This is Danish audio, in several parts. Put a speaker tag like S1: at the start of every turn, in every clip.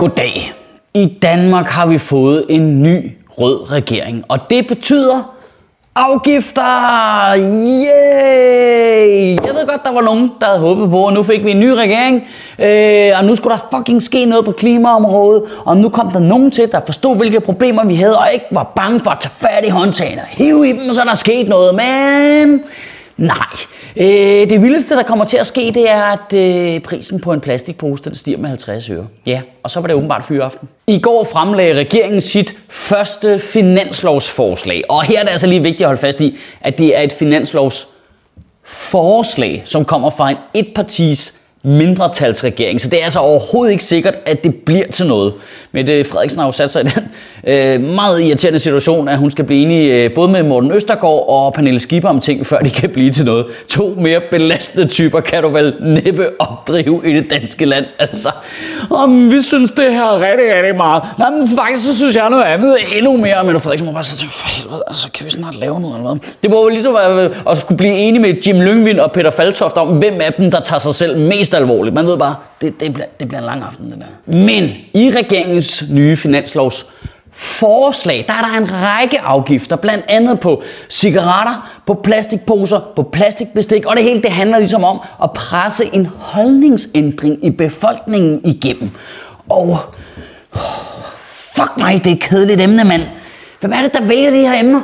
S1: Goddag. I Danmark har vi fået en ny rød regering, og det betyder afgifter! Yay! Jeg ved godt, der var nogen, der havde håbet på, at nu fik vi en ny regering, øh, og nu skulle der fucking ske noget på klimaområdet, og nu kom der nogen til, der forstod, hvilke problemer vi havde, og ikke var bange for at tage fat i håndtagene, hive i dem, så der skete noget, men Nej. Øh, det vildeste, der kommer til at ske, det er, at øh, prisen på en plastikpose, den stiger med 50 øre. Ja, og så var det åbenbart fyreaften. I går fremlagde regeringen sit første finanslovsforslag. Og her er det altså lige vigtigt at holde fast i, at det er et finanslovsforslag, som kommer fra en etpartis mindretalsregering. Så det er altså overhovedet ikke sikkert, at det bliver til noget. Mette Frederiksen har jo sat sig i den øh, meget irriterende situation, at hun skal blive enig øh, både med Morten Østergaard og Pernille Skipper om ting, før de kan blive til noget. To mere belastede typer kan du vel næppe opdrive i det danske land. Altså, om vi synes det her er rigtig, rigtig meget. Nej, men faktisk så synes jeg noget andet endnu mere. Mette Frederiksen må bare så tænke, for helvede, altså kan vi snart lave noget eller hvad? Det må jo ligesom være at skulle blive enige med Jim Lyngvind og Peter Faltoft om, hvem af dem, der tager sig selv mest alvorligt. Man ved bare, det, det, bliver, det bliver en lang aften, det der. Men i regeringens nye finanslovs forslag, der er der en række afgifter, blandt andet på cigaretter, på plastikposer, på plastikbestik, og det hele det handler ligesom om at presse en holdningsændring i befolkningen igennem. Og fuck mig, det er et kedeligt emne, mand. Hvem er det, der vælger de her emner?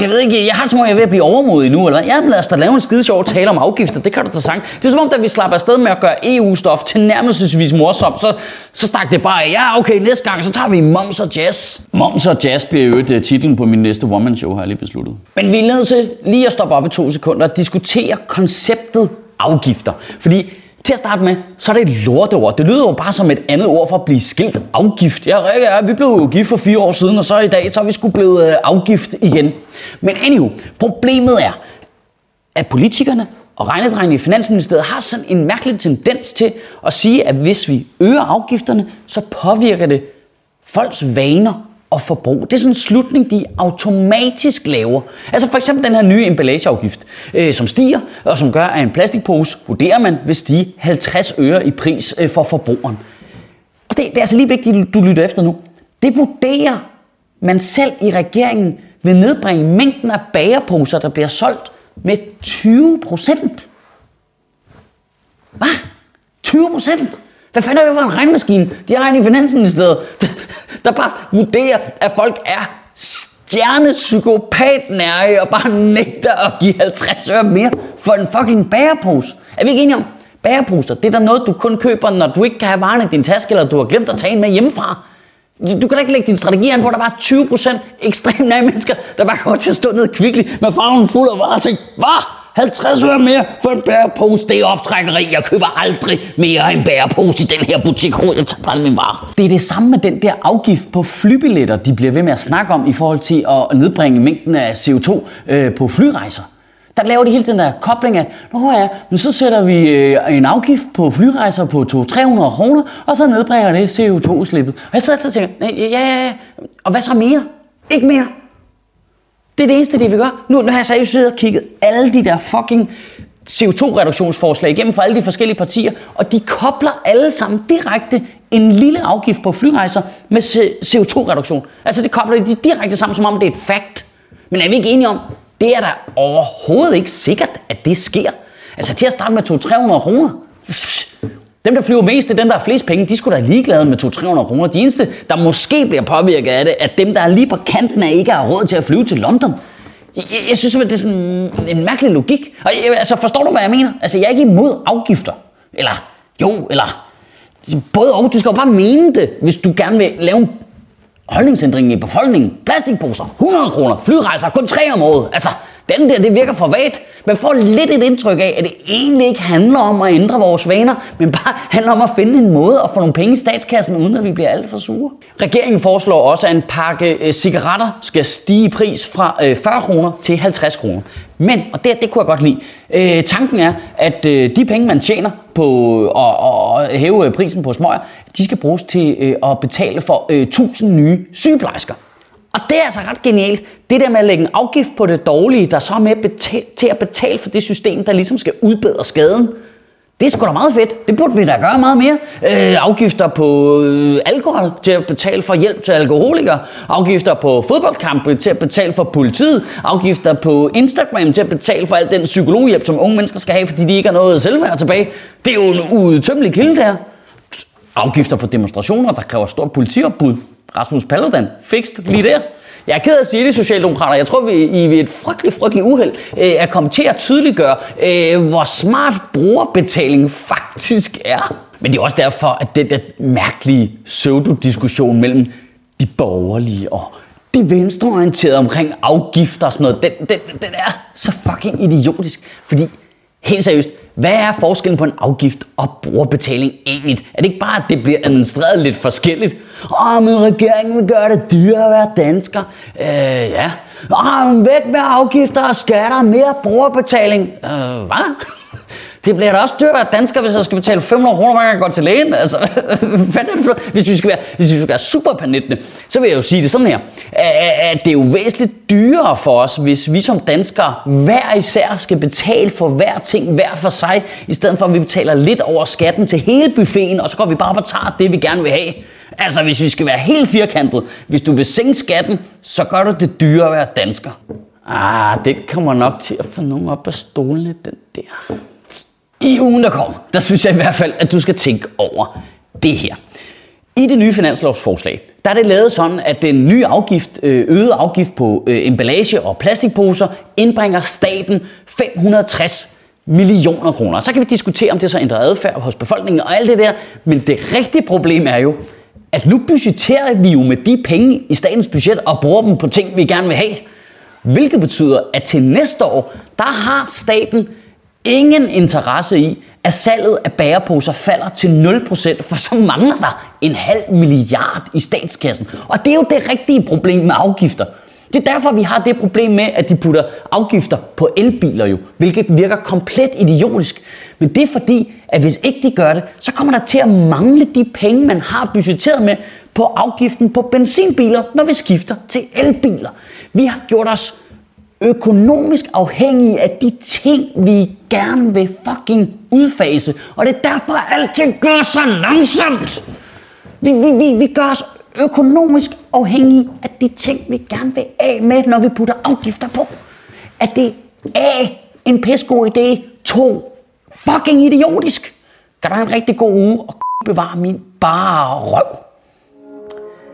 S1: Jeg ved ikke, jeg har som om, jeg er ved at blive overmodig nu, eller hvad? Ja, lad os da lave en skide sjov tale om afgifter, det kan du da sagt. Det er som om, da vi slapper afsted med at gøre EU-stof til nærmelsesvis morsomt, så, så stak det bare, ja okay, næste gang, så tager vi moms og jazz. Moms og jazz bliver jo et, uh, titlen på min næste one-man-show, har jeg lige besluttet. Men vi er nødt til lige at stoppe op i to sekunder og diskutere konceptet afgifter. Fordi til at starte med, så er det et lorteord. Det lyder jo bare som et andet ord for at blive skilt afgift. Ja, Rikke, ja, vi blev jo gift for fire år siden, og så i dag, så er vi skulle blevet øh, afgift igen. Men anywho, problemet er, at politikerne og regnedrengene i Finansministeriet har sådan en mærkelig tendens til at sige, at hvis vi øger afgifterne, så påvirker det folks vaner og forbrug. Det er sådan en slutning, de automatisk laver. Altså for eksempel den her nye emballageafgift, øh, som stiger, og som gør, at en plastikpose, vurderer man, vil stige 50 øre i pris øh, for forbrugeren. Og det, det er altså lige vigtigt, du lytter efter nu. Det vurderer man selv i regeringen vil nedbringe mængden af bagerposer, der bliver solgt med 20 procent. Hvad? 20 procent? Hvad fanden er det for en regnmaskine? De har regnet i Finansministeriet, der bare vurderer, at folk er stjernepsykopatnære og bare nægter at give 50 øre mere for en fucking bærepose. Er vi ikke enige om? Bæreposer, det er der noget, du kun køber, når du ikke kan have varen i din taske, eller du har glemt at tage en med hjemmefra. Du kan da ikke lægge din strategi an på, at der bare er 20% ekstremt nære mennesker, der bare kommer til at stå ned kvickligt med farven fuld af varer og tænke, hvad? 50 øre mere for en bærepose, det er optrækkeri. Jeg køber aldrig mere en bærepose i den her butik. Jeg tager bare min varer. Det er det samme med den der afgift på flybilletter, de bliver ved med at snakke om i forhold til at nedbringe mængden af CO2 øh, på flyrejser. Der laver de hele tiden der kobling af, Nå ja, men så sætter vi øh, en afgift på flyrejser på 200-300 kroner, og så nedbringer det CO2-udslippet. Og jeg sidder og tænker, ja, ja, ja, og hvad så mere? Ikke mere. Det er det eneste, det vi gør. Nu, nu har jeg seriøst siddet og kigget alle de der fucking CO2-reduktionsforslag igennem fra alle de forskellige partier, og de kobler alle sammen direkte en lille afgift på flyrejser med CO2-reduktion. Altså det kobler de direkte sammen, som om det er et fakt. Men er vi ikke enige om, det er da overhovedet ikke sikkert, at det sker. Altså til at starte med 200-300 kroner. Dem, der flyver mest, det er dem, der har flest penge. De skulle da ligeglade med 200-300 kroner. De eneste, der måske bliver påvirket af det, er dem, der er lige på kanten af ikke har råd til at flyve til London. Jeg, jeg, synes det er sådan en mærkelig logik. Og jeg, altså, forstår du, hvad jeg mener? Altså, jeg er ikke imod afgifter. Eller, jo, eller Både og, du skal jo bare mene det, hvis du gerne vil lave en holdningsændring i befolkningen. Plastikposer, 100 kroner, flyrejser, kun tre om året. Altså, den der, det virker for vagt. Man får lidt et indtryk af, at det egentlig ikke handler om at ændre vores vaner, men bare handler om at finde en måde at få nogle penge i statskassen, uden at vi bliver alt for sure. Regeringen foreslår også, at en pakke øh, cigaretter skal stige i pris fra øh, 40 kroner til 50 kroner. Men, og det, det kunne jeg godt lide, øh, tanken er, at øh, de penge, man tjener på øh, at, at hæve prisen på smøger, de skal bruges til øh, at betale for øh, 1000 nye sygeplejersker. Og det er altså ret genialt. Det der med at lægge en afgift på det dårlige, der så er med betale, til at betale for det system, der ligesom skal udbedre skaden. Det er sgu da meget fedt. Det burde vi da gøre meget mere. Øh, afgifter på øh, alkohol til at betale for hjælp til alkoholikere. Afgifter på fodboldkampe til at betale for politiet. Afgifter på Instagram til at betale for al den psykologhjælp, som unge mennesker skal have, fordi de ikke har noget selvværd tilbage. Det er jo en udtømmelig kilde der. Afgifter på demonstrationer, der kræver stort politiopbud. Rasmus Paludan, fikst lige der. Jeg er ked af at sige det, Socialdemokrater. Jeg tror, vi i et frygteligt, frygteligt uheld øh, er kommet til at tydeliggøre, øh, hvor smart brugerbetaling faktisk er. Men det er også derfor, at den der mærkelige pseudo-diskussion mellem de borgerlige og de venstreorienterede omkring afgifter og sådan noget, den, den, den er så fucking idiotisk. Fordi, helt seriøst, hvad er forskellen på en afgift og brugerbetaling egentlig? Er det ikke bare, at det bliver administreret lidt forskelligt? Åh, men regeringen vil gøre det dyrere at være dansker. Øh, ja. Åh, men væk med afgifter og skatter, mere brugerbetaling. Øh, hvad? Det bliver da også dyrt at være dansker, hvis jeg skal betale 500 kroner, hver gang jeg går til lægen. Altså, hvad er det for hvis vi skal være, hvis vi skal være super panittende, så vil jeg jo sige det sådan her. At det er jo væsentligt dyrere for os, hvis vi som danskere hver især skal betale for hver ting hver for sig, i stedet for at vi betaler lidt over skatten til hele buffeten, og så går vi bare og tager det, vi gerne vil have. Altså, hvis vi skal være helt firkantet, hvis du vil sænke skatten, så gør du det dyrere at være dansker. Ah, det kommer nok til at få nogen op af stolene, den der. I ugen, der kommer, der synes jeg i hvert fald, at du skal tænke over det her. I det nye finanslovsforslag, der er det lavet sådan, at den nye afgift, øh, øget afgift på øh, emballage og plastikposer indbringer staten 560 millioner kroner. Så kan vi diskutere, om det så ændrer adfærd hos befolkningen og alt det der, men det rigtige problem er jo, at nu budgetterer vi jo med de penge i statens budget og bruger dem på ting, vi gerne vil have. Hvilket betyder, at til næste år, der har staten ingen interesse i, at salget af bæreposer falder til 0%, for så mangler der en halv milliard i statskassen. Og det er jo det rigtige problem med afgifter. Det er derfor, vi har det problem med, at de putter afgifter på elbiler jo, hvilket virker komplet idiotisk. Men det er fordi, at hvis ikke de gør det, så kommer der til at mangle de penge, man har budgetteret med på afgiften på benzinbiler, når vi skifter til elbiler. Vi har gjort os økonomisk afhængige af de ting, vi gerne vil fucking udfase. Og det er derfor, at alting går så langsomt. Vi, vi, vi, vi gør os økonomisk afhængige af de ting, vi gerne vil af med, når vi putter afgifter på. At det A, en pissegod idé, to, fucking idiotisk. Kan du have en rigtig god uge og bevare min bare røv.